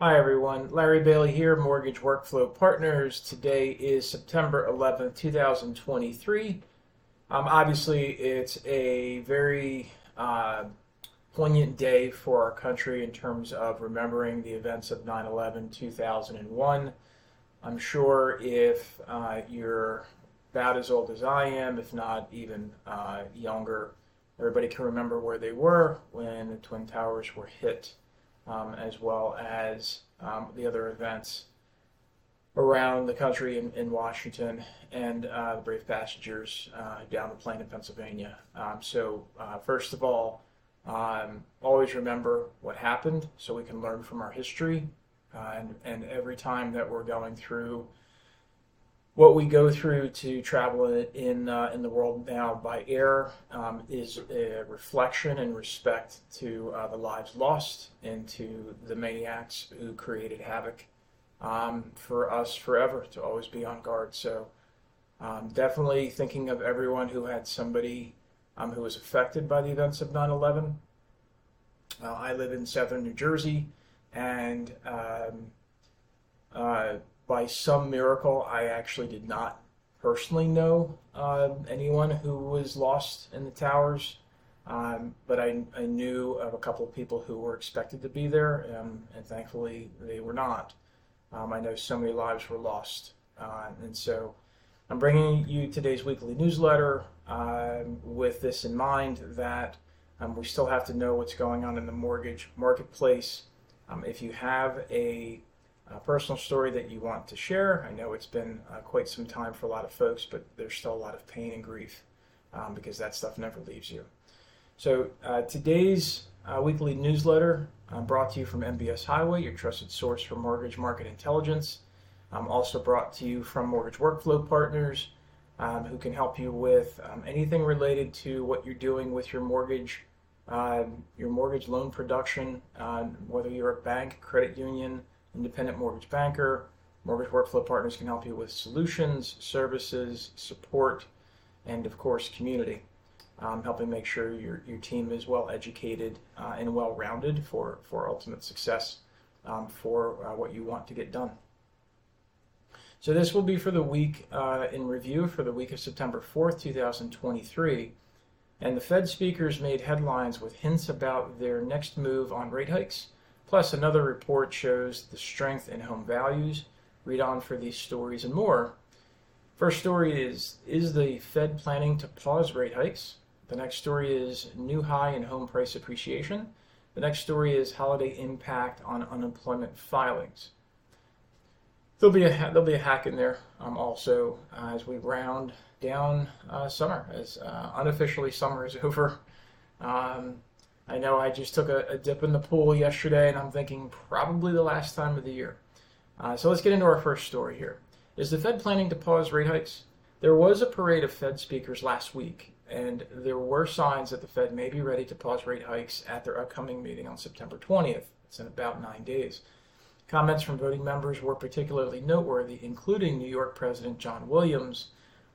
Hi everyone, Larry Bailey here, Mortgage Workflow Partners. Today is September 11th, 2023. Um, obviously, it's a very uh, poignant day for our country in terms of remembering the events of 9 11 2001. I'm sure if uh, you're about as old as I am, if not even uh, younger, everybody can remember where they were when the Twin Towers were hit um, as well as um, the other events around the country in, in Washington and uh, the brave passengers uh, down the plane in Pennsylvania. Um, so, uh, first of all, um, always remember what happened so we can learn from our history. Uh, and, and every time that we're going through what we go through to travel in uh, in the world now by air um, is a reflection and respect to uh, the lives lost and to the maniacs who created havoc um, for us forever to always be on guard. So um, definitely thinking of everyone who had somebody um, who was affected by the events of 9/11. Uh, I live in southern New Jersey, and um, uh, by some miracle, I actually did not personally know uh, anyone who was lost in the towers, um, but I, I, knew of a couple of people who were expected to be there, um, and thankfully they were not. Um, I know so many lives were lost, uh, and so I'm bringing you today's weekly newsletter with this in mind that we still have to know what's going on in the mortgage marketplace. If you have a a personal story that you want to share. I know it's been uh, quite some time for a lot of folks, but there's still a lot of pain and grief um, because that stuff never leaves you. So uh, today's uh, weekly newsletter uh, brought to you from MBS Highway, your trusted source for mortgage market intelligence. Um, also brought to you from Mortgage Workflow Partners, um, who can help you with um, anything related to what you're doing with your mortgage, uh, your mortgage loan production, uh, whether you're a bank, credit union, independent mortgage banker. Mortgage Workflow Partners can help you with solutions, services, support, and of course, community. Um, helping make sure your, your team is well educated uh, and well rounded for, for ultimate success um, for uh, what you want to get done. So, this will be for the week uh, in review for the week of September 4th, 2023. And the Fed speakers made headlines with hints about their next move on rate hikes Plus, another report shows the strength in home values. Read on for these stories and more. First story is Is the Fed planning to pause rate hikes? The next story is New high in home price appreciation. The next story is Holiday impact on unemployment filings. There'll be a there'll be a hack in there um, also uh, as we round down uh, summer as uh, unofficially summer is over. Um, I know I just took a, a, dip in the pool yesterday, and I'm thinking probably the last time of the year. Uh, so let's get into our first story here. Is the Fed planning to pause rate hikes? There was a parade of Fed speakers last week, and there were signs that the Fed may be ready to pause rate hikes at their upcoming meeting on September 20th. It's in about nine days. Comments from voting members were particularly noteworthy, including New York President John Williams,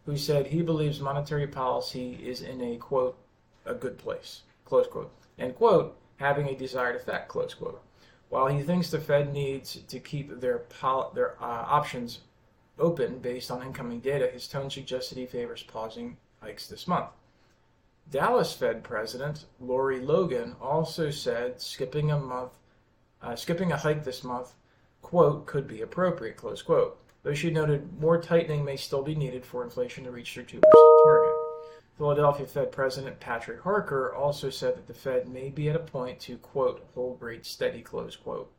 who said he believes monetary policy is in a quote, a good place, close quote end quote, having a desired effect, close quote. While he thinks the Fed needs to keep their, pol- their uh, options open based on incoming data, his tone suggested he favors pausing hikes this month. Dallas Fed President Lori Logan also said skipping a month, uh, skipping a hike this month, quote, could be appropriate, close quote. Though she noted more tightening may still be needed for inflation to reach their 2% target. Philadelphia Fed President Patrick Harker also said that the Fed may be at a point to, quote, hold rates steady, close quote.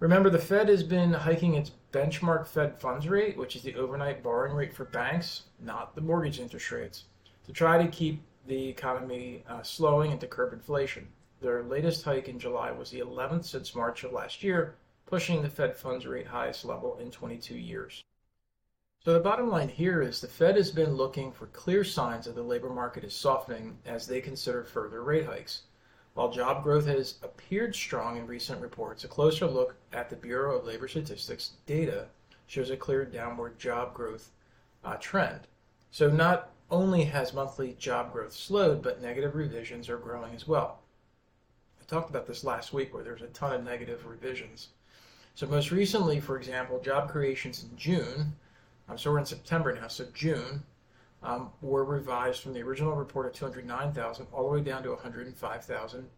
Remember, the Fed has been hiking its benchmark Fed funds rate, which is the overnight borrowing rate for banks, not the mortgage interest rates, to try to keep the economy uh, slowing and to curb inflation. Their latest hike in July was the 11th since March of last year, pushing the Fed funds rate highest level in 22 years. So the bottom line here is the Fed has been looking for clear signs that the labor market is softening as they consider further rate hikes. While job growth has appeared strong in recent reports, a closer look at the Bureau of Labor Statistics data shows a clear downward job growth uh, trend. So not only has monthly job growth slowed, but negative revisions are growing as well. I talked about this last week where there's a ton of negative revisions. So most recently, for example, job creations in June, um, so we're in September now, so June, um, were revised from the original report of 209,000 all the way down to 105,000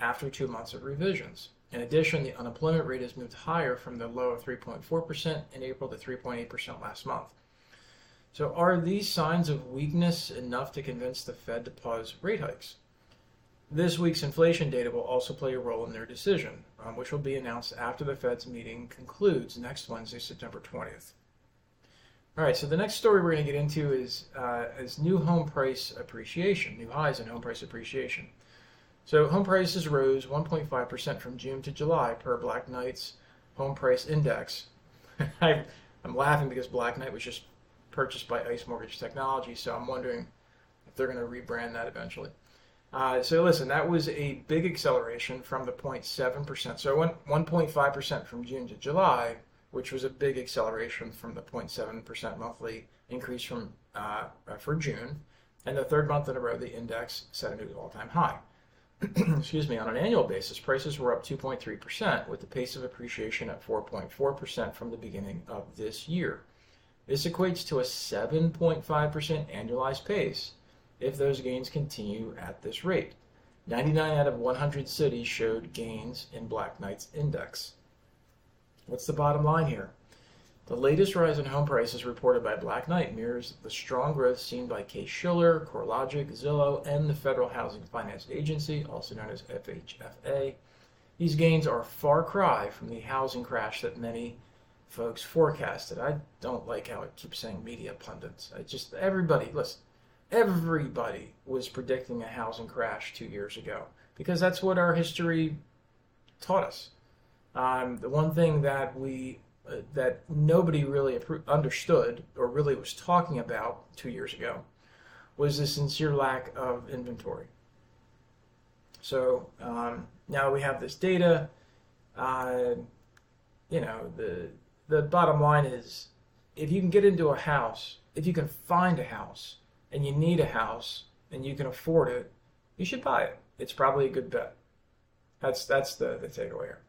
after two months of revisions. In addition, the unemployment rate has moved higher from the low of 3.4% in April to 3.8% last month. So, are these signs of weakness enough to convince the Fed to pause rate hikes? This week's inflation data will also play a role in their decision, um, which will be announced after the Fed's meeting concludes next Wednesday, September 20th. All right, so the next story we're going to get into is, uh, is new home price appreciation, new highs in home price appreciation. So home prices rose 1.5% from June to July per Black Knight's home price index. I, am laughing because Black Knight was just purchased by ICE Mortgage Technology, so I'm wondering if they're going to rebrand that eventually. Uh, so listen, that was a big acceleration from the 0.7%. So it went 1.5% from June to July, which was a big acceleration from the 0.7% monthly increase from uh, for June. And the third month in a row, the index set a new all-time high. excuse me, on an annual basis, prices were up 2.3%, with the pace of appreciation at 4.4% from the beginning of this year. This equates to a 7.5% annualized pace if those gains continue at this rate. 99 out of 100 cities showed gains in Black Knight's index. What's the bottom line here? The latest rise in home prices reported by Black Knight mirrors the strong growth seen by Case-Shiller, CoreLogic, Zillow, and the Federal Housing Finance Agency, also known as FHFA. These gains are a far cry from the housing crash that many folks forecasted. I don't like how it keeps saying media pundits. I just everybody listen. Everybody was predicting a housing crash two years ago because that's what our history taught us. Um, the one thing that we uh, that nobody really understood or really was talking about two years ago was the sincere lack of inventory. So um, now we have this data. Uh, you know, the the bottom line is, if you can get into a house, if you can find a house, and you need a house, and you can afford it, you should buy it. It's probably a good bet. That's that's the the takeaway here.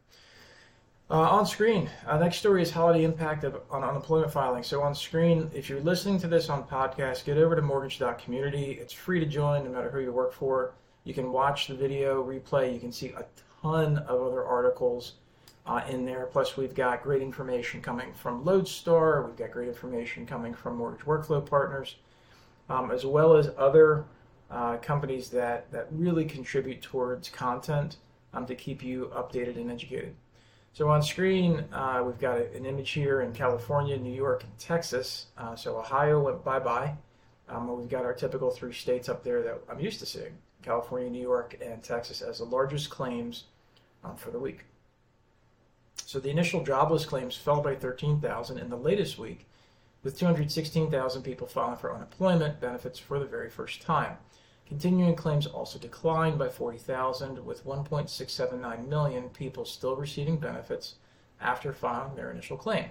Uh, on screen, uh, next story is holiday impact of, on unemployment filing. So on screen, if you're listening to this on podcast, get over to mortgage.community. It's free to join, no matter who you work for. You can watch the video replay. You can see a ton of other articles uh, in there. Plus, we've got great information coming from Lodestar. We've got great information coming from Mortgage Workflow Partners, um, as well as other uh, companies that, that really contribute towards content um, to keep you updated and educated. So on screen, uh, we've got an image here in California, New York, and Texas. Uh, so Ohio went bye-bye. Um, we've got our typical three states up there that I'm used to seeing, California, New York, and Texas as the largest claims um, for the week. So the initial jobless claims fell by 13,000 in the latest week, with 216,000 people filing for unemployment benefits for the very first time. Continuing claims also declined by 40,000, with 1.679 million people still receiving benefits after filing their initial claim.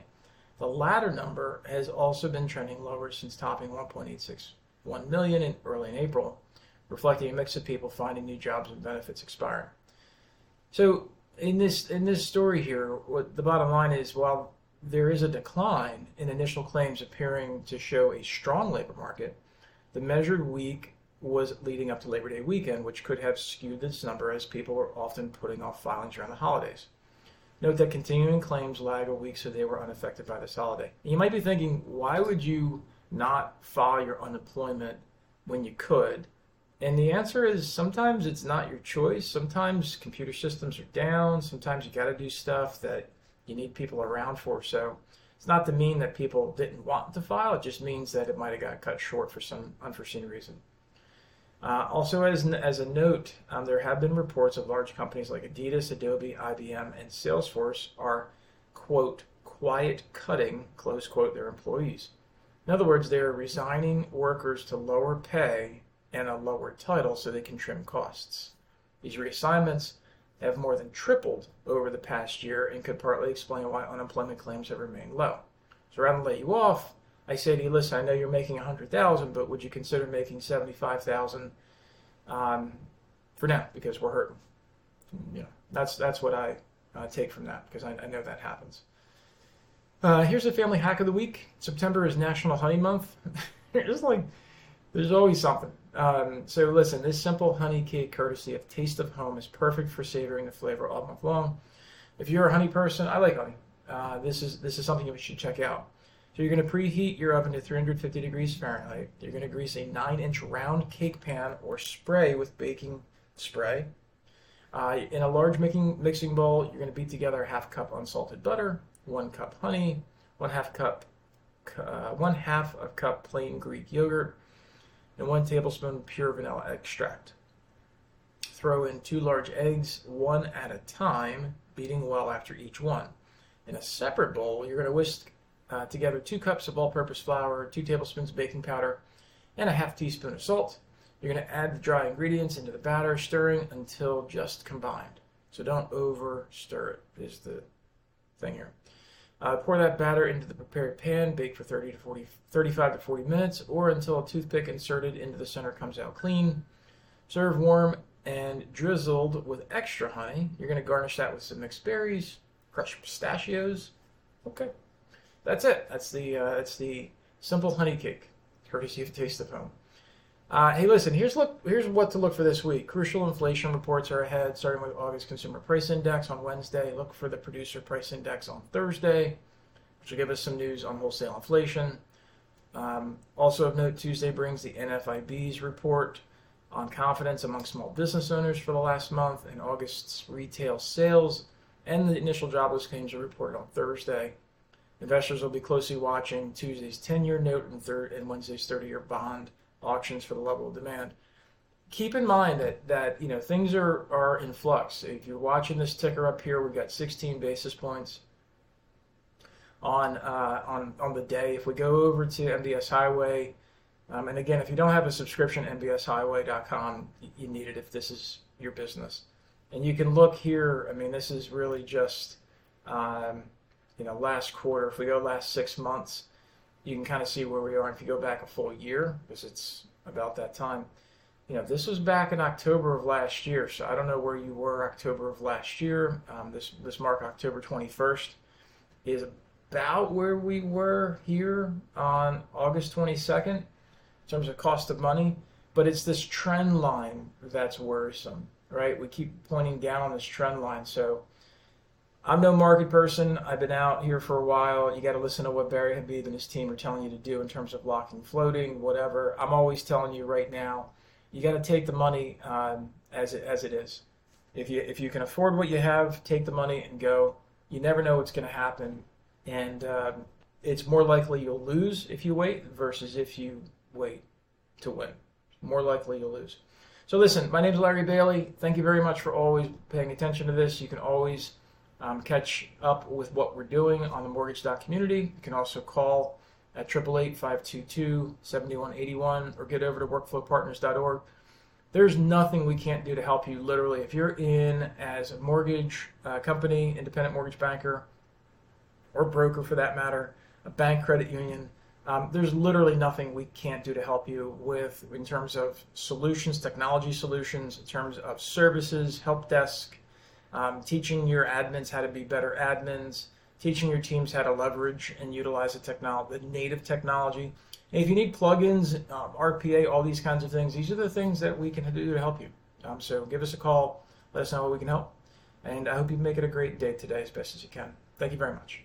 The latter number has also been trending lower since topping 1.861 million in early in April, reflecting a mix of people finding new jobs and benefits expiring. So in this in this story here, what the bottom line is, while there is a decline in initial claims appearing to show a strong labor market, the measured week was leading up to Labor Day weekend, which could have skewed this number as people were often putting off filings around the holidays. Note that continuing claims lag a week, so they were unaffected by this holiday. You might be thinking, why would you not file your unemployment when you could? And the answer is sometimes it's not your choice. Sometimes computer systems are down. Sometimes you got to do stuff that you need people around for. So it's not to mean that people didn't want to file. It just means that it might have got cut short for some unforeseen reason. Uh, also, as, as a note, um, there have been reports of large companies like Adidas, Adobe, IBM, and Salesforce are, quote, quiet cutting, close quote, their employees. In other words, they are resigning workers to lower pay and a lower title so they can trim costs. These reassignments have more than tripled over the past year and could partly explain why unemployment claims have remained low. So rather than lay you off, I say to you, listen, I know you're making a hundred thousand, but would you consider making seventy-five thousand um, for now because we're hurting. you know, that's that's what I uh, take from that because I, I know that happens. Uh, here's a family hack of the week. September is National Honey Month. it's like there's always something. Um, so listen, this simple honey cake, courtesy of Taste of Home, is perfect for savoring the flavor all month long. If you're a honey person, I like honey. Uh, this is this is something you should check out. So you're going to preheat your oven to 350 degrees Fahrenheit. You're going to grease a 9-inch round cake pan or spray with baking spray. Uh, in a large mixing mixing bowl, you're going to beat together a half cup unsalted butter, one cup honey, one half cup uh, one half a cup plain Greek yogurt, and one tablespoon pure vanilla extract. Throw in two large eggs, one at a time, beating well after each one. In a separate bowl, you're going to whisk uh, together two cups of all-purpose flour, two tablespoons of baking powder, and a half teaspoon of salt. You're going to add the dry ingredients into the batter, stirring until just combined. So don't over stir it is the thing here. Uh, pour that batter into the prepared pan, bake for 30 to 40, 35 to 40 minutes, or until a toothpick inserted into the center comes out clean. Serve warm and drizzled with extra honey. You're going to garnish that with some mixed berries, crushed pistachios. Okay, that's it. That's the uh, that's the simple honey cake, courtesy of Taste of Home. Uh, hey, listen. Here's look. Here's what to look for this week. Crucial inflation reports are ahead, starting with August Consumer Price Index on Wednesday. Look for the Producer Price Index on Thursday, which will give us some news on wholesale inflation. Um, also of note, Tuesday brings the NFIB's report on confidence among small business owners for the last month, and August's retail sales and the initial jobless claims are reported on Thursday. Investors will be closely watching Tuesday's 10-year note and, and Wednesday's 30-year bond auctions for the level of demand. Keep in mind that that you know things are are in flux. If you're watching this ticker up here, we've got 16 basis points on uh, on on the day. If we go over to MBS Highway, um, and again, if you don't have a subscription, MBSHighway.com, you need it if this is your business. And you can look here. I mean, this is really just um, you know last quarter. If we go last six months, you can kind of see where we are. If you go back a full year, because it's about that time, you know, this was back in October of last year. So I don't know where you were October of last year. Um, this this mark October 21st is about where we were here on August 22nd in terms of cost of money. But it's this trend line that's worrisome, right? We keep pointing down on this trend line. So I'm no market person. I've been out here for a while. You got to listen to what Barry Habib and his team are telling you to do in terms of locking, floating, whatever. I'm always telling you right now, you got to take the money um, as it as it is. If you if you can afford what you have, take the money and go. You never know what's going to happen, and um, it's more likely you'll lose if you wait versus if you wait to win. More likely you'll lose. So listen, my name is Larry Bailey. Thank you very much for always paying attention to this. You can always um, catch up with what we're doing on the Mortgage Community. You can also call at 888-522-7181 or get over to workflowpartners.org. There's nothing we can't do to help you, literally. If you're in as a mortgage uh, company, independent mortgage banker, or broker for that matter, a bank credit union, um, there's literally nothing we can't do to help you with in terms of solutions, technology solutions, in terms of services, help desk, um, teaching your admins how to be better admins, teaching your teams how to leverage and utilize the technology, the native technology. And if you need plugins, um, RPA, all these kinds of things, these are the things that we can do to help you. Um, so give us a call, let us know how we can help. And I hope you make it a great day today as best as you can. Thank you very much.